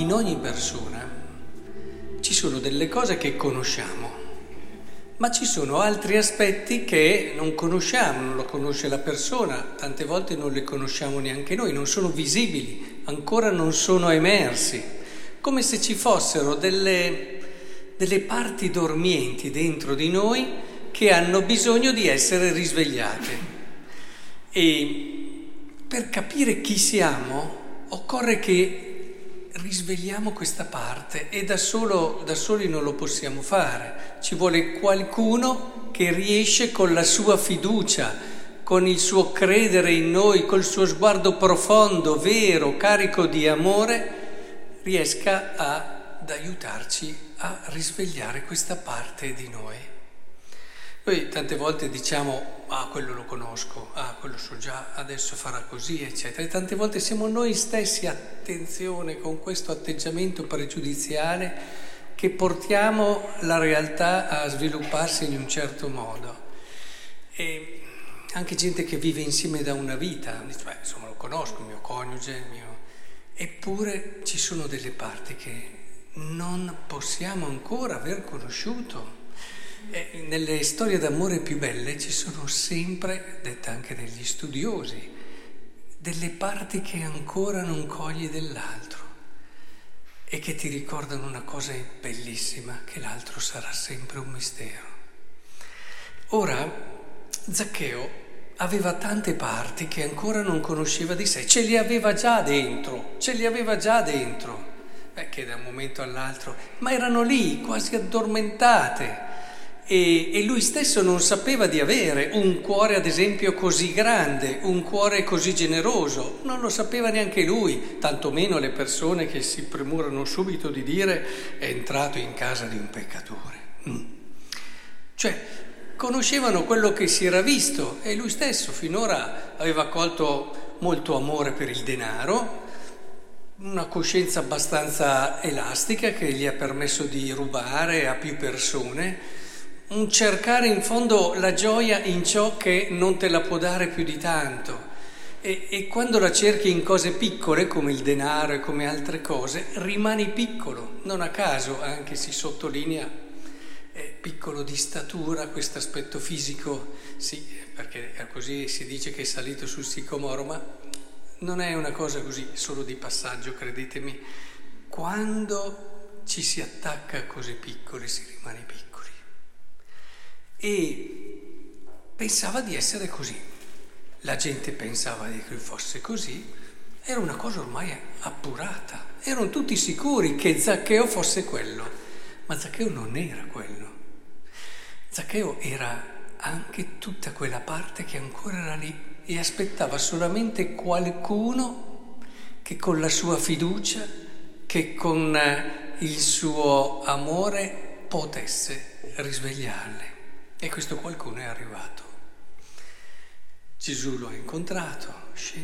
in ogni persona ci sono delle cose che conosciamo, ma ci sono altri aspetti che non conosciamo, non lo conosce la persona, tante volte non le conosciamo neanche noi, non sono visibili, ancora non sono emersi, come se ci fossero delle, delle parti dormienti dentro di noi che hanno bisogno di essere risvegliate. E per capire chi siamo occorre che risvegliamo questa parte e da, solo, da soli non lo possiamo fare. Ci vuole qualcuno che riesce con la sua fiducia, con il suo credere in noi, col suo sguardo profondo, vero, carico di amore, riesca a, ad aiutarci a risvegliare questa parte di noi. Noi tante volte diciamo, ah, quello lo conosco, ah, quello so già, adesso farà così, eccetera. E tante volte siamo noi stessi, attenzione, con questo atteggiamento pregiudiziale, che portiamo la realtà a svilupparsi in un certo modo. E anche gente che vive insieme da una vita, dice, beh, insomma lo conosco, il mio coniuge, il mio... Eppure ci sono delle parti che non possiamo ancora aver conosciuto. E nelle storie d'amore più belle ci sono sempre, dette anche dagli studiosi, delle parti che ancora non cogli dell'altro e che ti ricordano una cosa bellissima, che l'altro sarà sempre un mistero. Ora, Zaccheo aveva tante parti che ancora non conosceva di sé, ce li aveva già dentro, ce li aveva già dentro, beh, che da un momento all'altro, ma erano lì, quasi addormentate e, e, lui stesso non sapeva di avere un cuore, ad esempio, così grande, un cuore così generoso, non lo sapeva neanche lui, tantomeno le persone che si premurano subito di dire è entrato in casa di un peccatore. Mm. Cioè, conoscevano quello che si era visto e lui stesso finora aveva colto molto amore per il denaro, una coscienza abbastanza elastica che gli ha permesso di rubare a più persone un cercare in fondo la gioia in ciò che non te la può dare più di tanto. E, e, quando la cerchi in cose piccole come il denaro e come altre cose, rimani piccolo. Non a caso anche si sottolinea eh, piccolo di statura, questo aspetto fisico, sì, perché così si dice che è salito sul sicomoro, ma non è una cosa così solo di passaggio, credetemi. Quando ci si attacca a cose piccole si rimane piccoli e pensava di essere così. La gente pensava che fosse così, era una cosa ormai appurata, erano tutti sicuri che Zaccheo fosse quello, ma Zaccheo non era quello. Zaccheo era anche tutta quella parte che ancora era lì e aspettava solamente qualcuno che con la sua fiducia, che con il suo amore potesse risvegliarle. E questo qualcuno è arrivato. Gesù lo ha incontrato,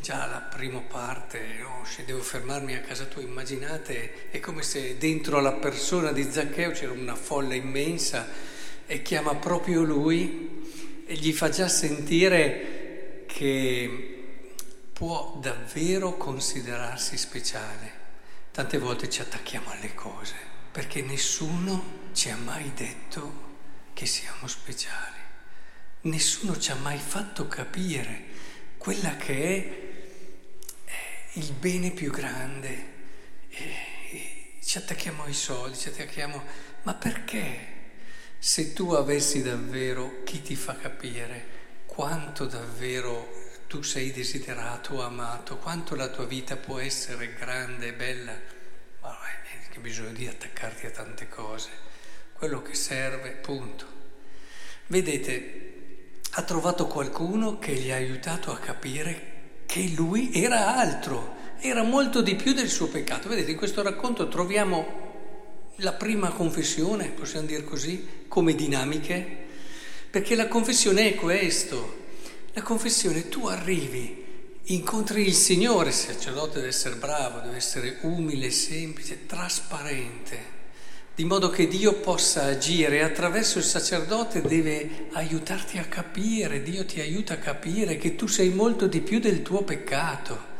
già la prima parte, oh, devo fermarmi a casa tua, immaginate, è come se dentro la persona di Zaccheo c'era una folla immensa e chiama proprio lui e gli fa già sentire che può davvero considerarsi speciale. Tante volte ci attacchiamo alle cose perché nessuno ci ha mai detto che siamo speciali. Nessuno ci ha mai fatto capire quella che è, è il bene più grande. E, ci attacchiamo ai soldi, ci attacchiamo... Ma perché? Se tu avessi davvero chi ti fa capire quanto davvero tu sei desiderato, amato, quanto la tua vita può essere grande e bella, ma che bisogno di attaccarti a tante cose quello che serve, punto. Vedete, ha trovato qualcuno che gli ha aiutato a capire che lui era altro, era molto di più del suo peccato. Vedete, in questo racconto troviamo la prima confessione, possiamo dire così, come dinamiche, perché la confessione è questo. La confessione, tu arrivi, incontri il Signore, il sacerdote deve essere bravo, deve essere umile, semplice, trasparente di modo che Dio possa agire attraverso il sacerdote deve aiutarti a capire, Dio ti aiuta a capire che tu sei molto di più del tuo peccato.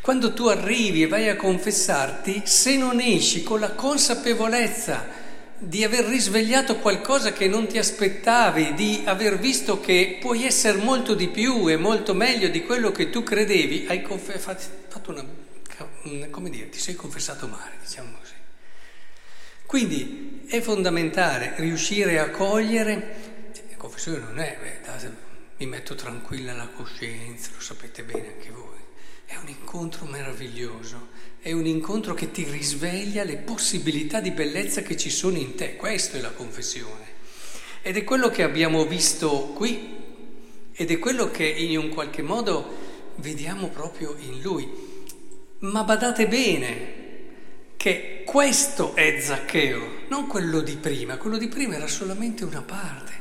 Quando tu arrivi e vai a confessarti, se non esci con la consapevolezza di aver risvegliato qualcosa che non ti aspettavi, di aver visto che puoi essere molto di più e molto meglio di quello che tu credevi, hai conf- fatto una, come dire, ti sei confessato male, diciamo così. Quindi è fondamentale riuscire a cogliere, la confessione non è, mi metto tranquilla la coscienza, lo sapete bene anche voi. È un incontro meraviglioso, è un incontro che ti risveglia le possibilità di bellezza che ci sono in te, questo è la confessione. Ed è quello che abbiamo visto qui ed è quello che in un qualche modo vediamo proprio in lui. Ma badate bene che questo è Zaccheo, non quello di prima, quello di prima era solamente una parte.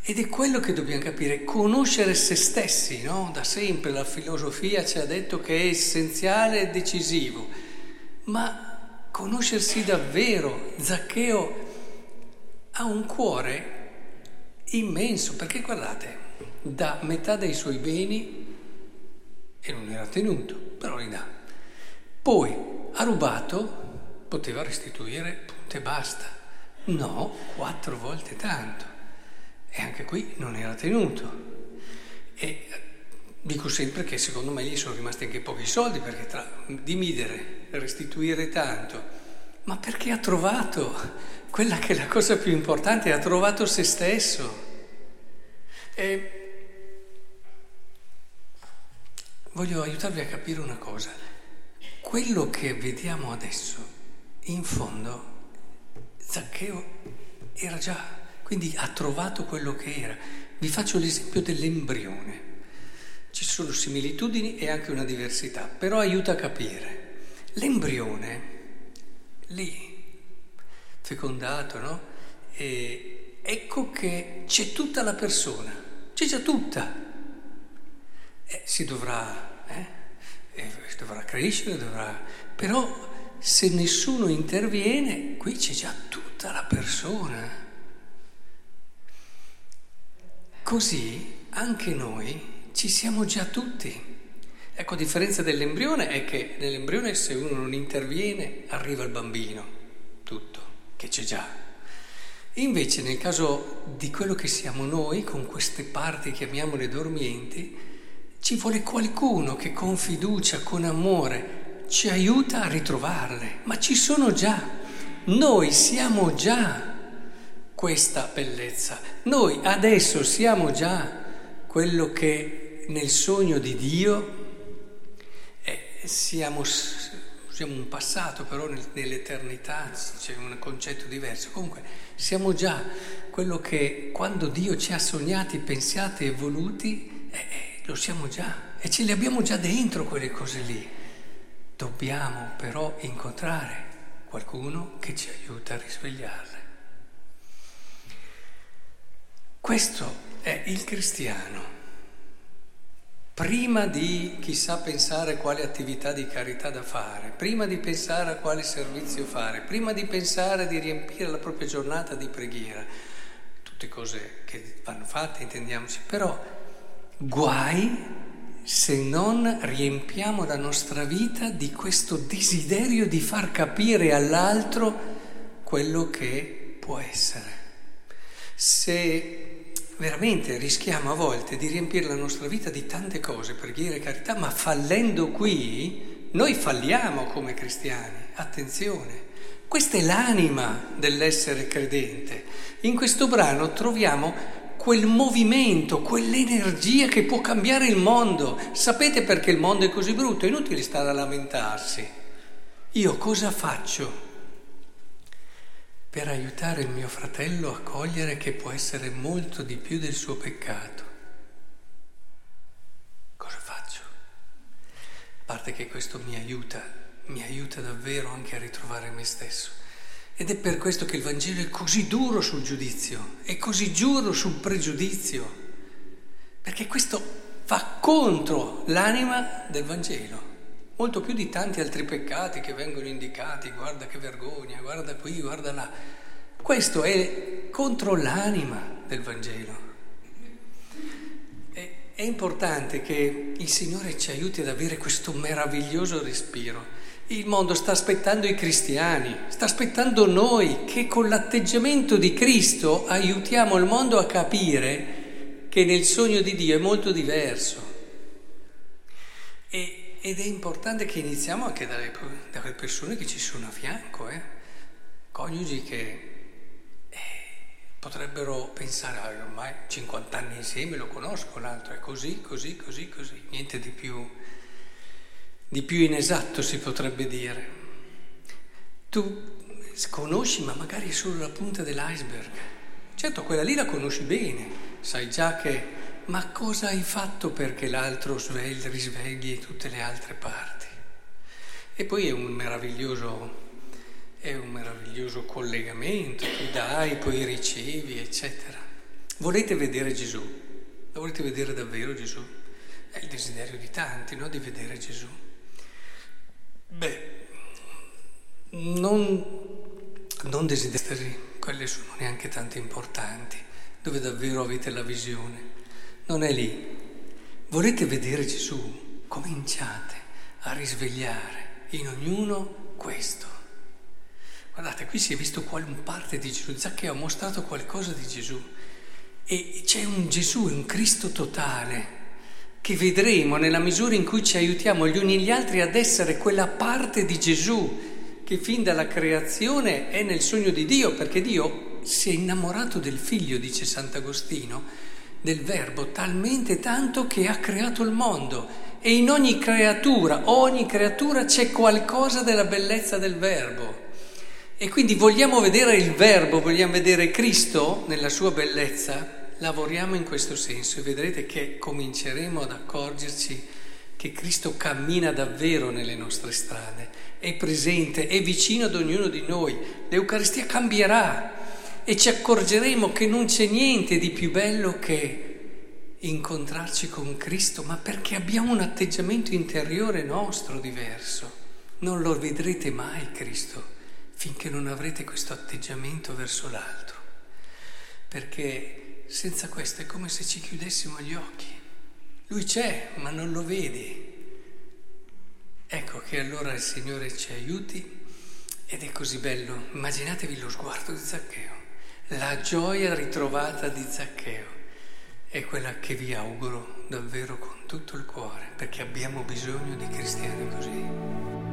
Ed è quello che dobbiamo capire, conoscere se stessi, no? Da sempre la filosofia ci ha detto che è essenziale e decisivo, ma conoscersi davvero, Zaccheo ha un cuore immenso, perché guardate, da metà dei suoi beni e non era tenuto, però li dà. Poi ha rubato, poteva restituire, punto e basta. No, quattro volte tanto. E anche qui non era tenuto. E dico sempre che secondo me gli sono rimasti anche pochi soldi perché tra dividere, restituire tanto, ma perché ha trovato quella che è la cosa più importante, ha trovato se stesso. E voglio aiutarvi a capire una cosa. Quello che vediamo adesso, in fondo, Zaccheo era già quindi ha trovato quello che era. Vi faccio l'esempio dell'embrione. Ci sono similitudini e anche una diversità, però aiuta a capire. L'embrione, lì, fecondato, no? E ecco che c'è tutta la persona, c'è già tutta. Eh, si dovrà, eh? Eh, dovrà crescere, dovrà... però se nessuno interviene, qui c'è già tutta la persona. Così anche noi ci siamo già tutti. Ecco, a differenza dell'embrione è che nell'embrione se uno non interviene arriva il bambino, tutto, che c'è già. Invece nel caso di quello che siamo noi, con queste parti chiamiamole dormienti, ci vuole qualcuno che con fiducia, con amore, ci aiuta a ritrovarle, ma ci sono già. Noi siamo già questa bellezza. Noi adesso siamo già quello che nel sogno di Dio eh, siamo, siamo un passato, però nell'eternità c'è un concetto diverso. Comunque siamo già quello che quando Dio ci ha sognati, pensati e voluti, eh, eh, lo siamo già e ce le abbiamo già dentro quelle cose lì. Dobbiamo però incontrare qualcuno che ci aiuta a risvegliarle. Questo è il cristiano. Prima di chissà pensare quale attività di carità da fare, prima di pensare a quale servizio fare, prima di pensare di riempire la propria giornata di preghiera, tutte cose che vanno fatte, intendiamoci, però guai se non riempiamo la nostra vita di questo desiderio di far capire all'altro quello che può essere. Se veramente rischiamo a volte di riempire la nostra vita di tante cose, preghiere, carità, ma fallendo qui, noi falliamo come cristiani. Attenzione, questa è l'anima dell'essere credente. In questo brano troviamo quel movimento, quell'energia che può cambiare il mondo. Sapete perché il mondo è così brutto? È inutile stare a lamentarsi. Io cosa faccio? per aiutare il mio fratello a cogliere che può essere molto di più del suo peccato. Cosa faccio? A parte che questo mi aiuta, mi aiuta davvero anche a ritrovare me stesso. Ed è per questo che il Vangelo è così duro sul giudizio, è così duro sul pregiudizio, perché questo va contro l'anima del Vangelo molto più di tanti altri peccati che vengono indicati, guarda che vergogna, guarda qui, guarda là. Questo è contro l'anima del Vangelo. È importante che il Signore ci aiuti ad avere questo meraviglioso respiro. Il mondo sta aspettando i cristiani, sta aspettando noi che con l'atteggiamento di Cristo aiutiamo il mondo a capire che nel sogno di Dio è molto diverso. E, ed è importante che iniziamo anche dalle, dalle persone che ci sono a fianco, eh? coniugi che potrebbero pensare, ah, ormai 50 anni insieme lo conosco, l'altro è così, così, così, così, niente di più, di più inesatto si potrebbe dire. Tu conosci, ma magari solo la punta dell'iceberg. Certo, quella lì la conosci bene, sai già che, ma cosa hai fatto perché l'altro svegli, risvegli tutte le altre parti? E poi è un meraviglioso è un meraviglioso collegamento, tu dai, poi ricevi, eccetera. Volete vedere Gesù? Lo volete vedere davvero Gesù? È il desiderio di tanti, no? Di vedere Gesù. Beh, non, non desiderare, quelle sono neanche tanto importanti, dove davvero avete la visione. Non è lì. Volete vedere Gesù? Cominciate a risvegliare in ognuno questo. Guardate, qui si è visto quale parte di Gesù. Zaccheo ha mostrato qualcosa di Gesù. E c'è un Gesù, un Cristo totale, che vedremo nella misura in cui ci aiutiamo gli uni gli altri ad essere quella parte di Gesù che fin dalla creazione è nel sogno di Dio, perché Dio si è innamorato del figlio, dice Sant'Agostino, del verbo, talmente tanto che ha creato il mondo. E in ogni creatura, ogni creatura c'è qualcosa della bellezza del verbo. E quindi vogliamo vedere il Verbo, vogliamo vedere Cristo nella sua bellezza, lavoriamo in questo senso e vedrete che cominceremo ad accorgerci che Cristo cammina davvero nelle nostre strade, è presente, è vicino ad ognuno di noi. L'Eucaristia cambierà e ci accorgeremo che non c'è niente di più bello che incontrarci con Cristo, ma perché abbiamo un atteggiamento interiore nostro diverso. Non lo vedrete mai Cristo finché non avrete questo atteggiamento verso l'altro, perché senza questo è come se ci chiudessimo gli occhi. Lui c'è, ma non lo vedi. Ecco che allora il Signore ci aiuti ed è così bello. Immaginatevi lo sguardo di Zaccheo, la gioia ritrovata di Zaccheo è quella che vi auguro davvero con tutto il cuore, perché abbiamo bisogno di cristiani così.